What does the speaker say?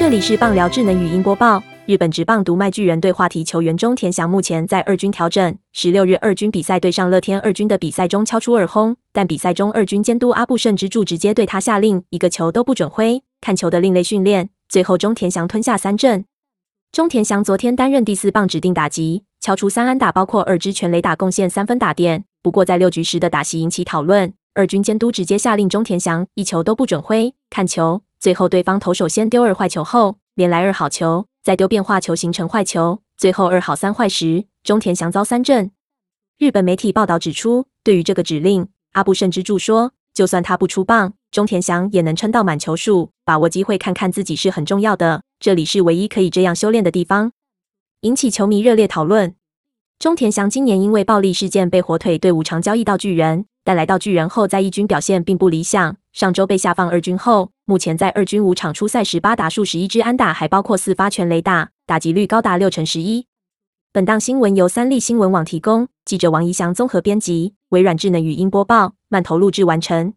这里是棒聊智能语音播报。日本职棒独卖巨人队话题球员中田翔目前在二军调整。十六日二军比赛对上乐天二军的比赛中敲出二轰，但比赛中二军监督阿部胜之助直接对他下令，一个球都不准挥，看球的另类训练。最后中田翔吞下三振。中田翔昨天担任第四棒指定打击，敲出三安打，包括二支全垒打，贡献三分打点。不过在六局时的打席引起讨论，二军监督直接下令中田翔一球都不准挥，看球。最后对方投手先丢二坏球后，连来二好球。再丢变化球形成坏球，最后二好三坏时，中田翔遭三振。日本媒体报道指出，对于这个指令，阿布甚至助说，就算他不出棒，中田翔也能撑到满球数，把握机会看看自己是很重要的。这里是唯一可以这样修炼的地方，引起球迷热烈讨论。中田翔今年因为暴力事件被火腿队无偿交易到巨人，但来到巨人后，在一军表现并不理想。上周被下放二军后，目前在二军五场出赛十八打数十一支安打，还包括四发全雷打，打击率高达六成十一。本档新闻由三立新闻网提供，记者王怡翔综合编辑，微软智能语音播报，慢投录制完成。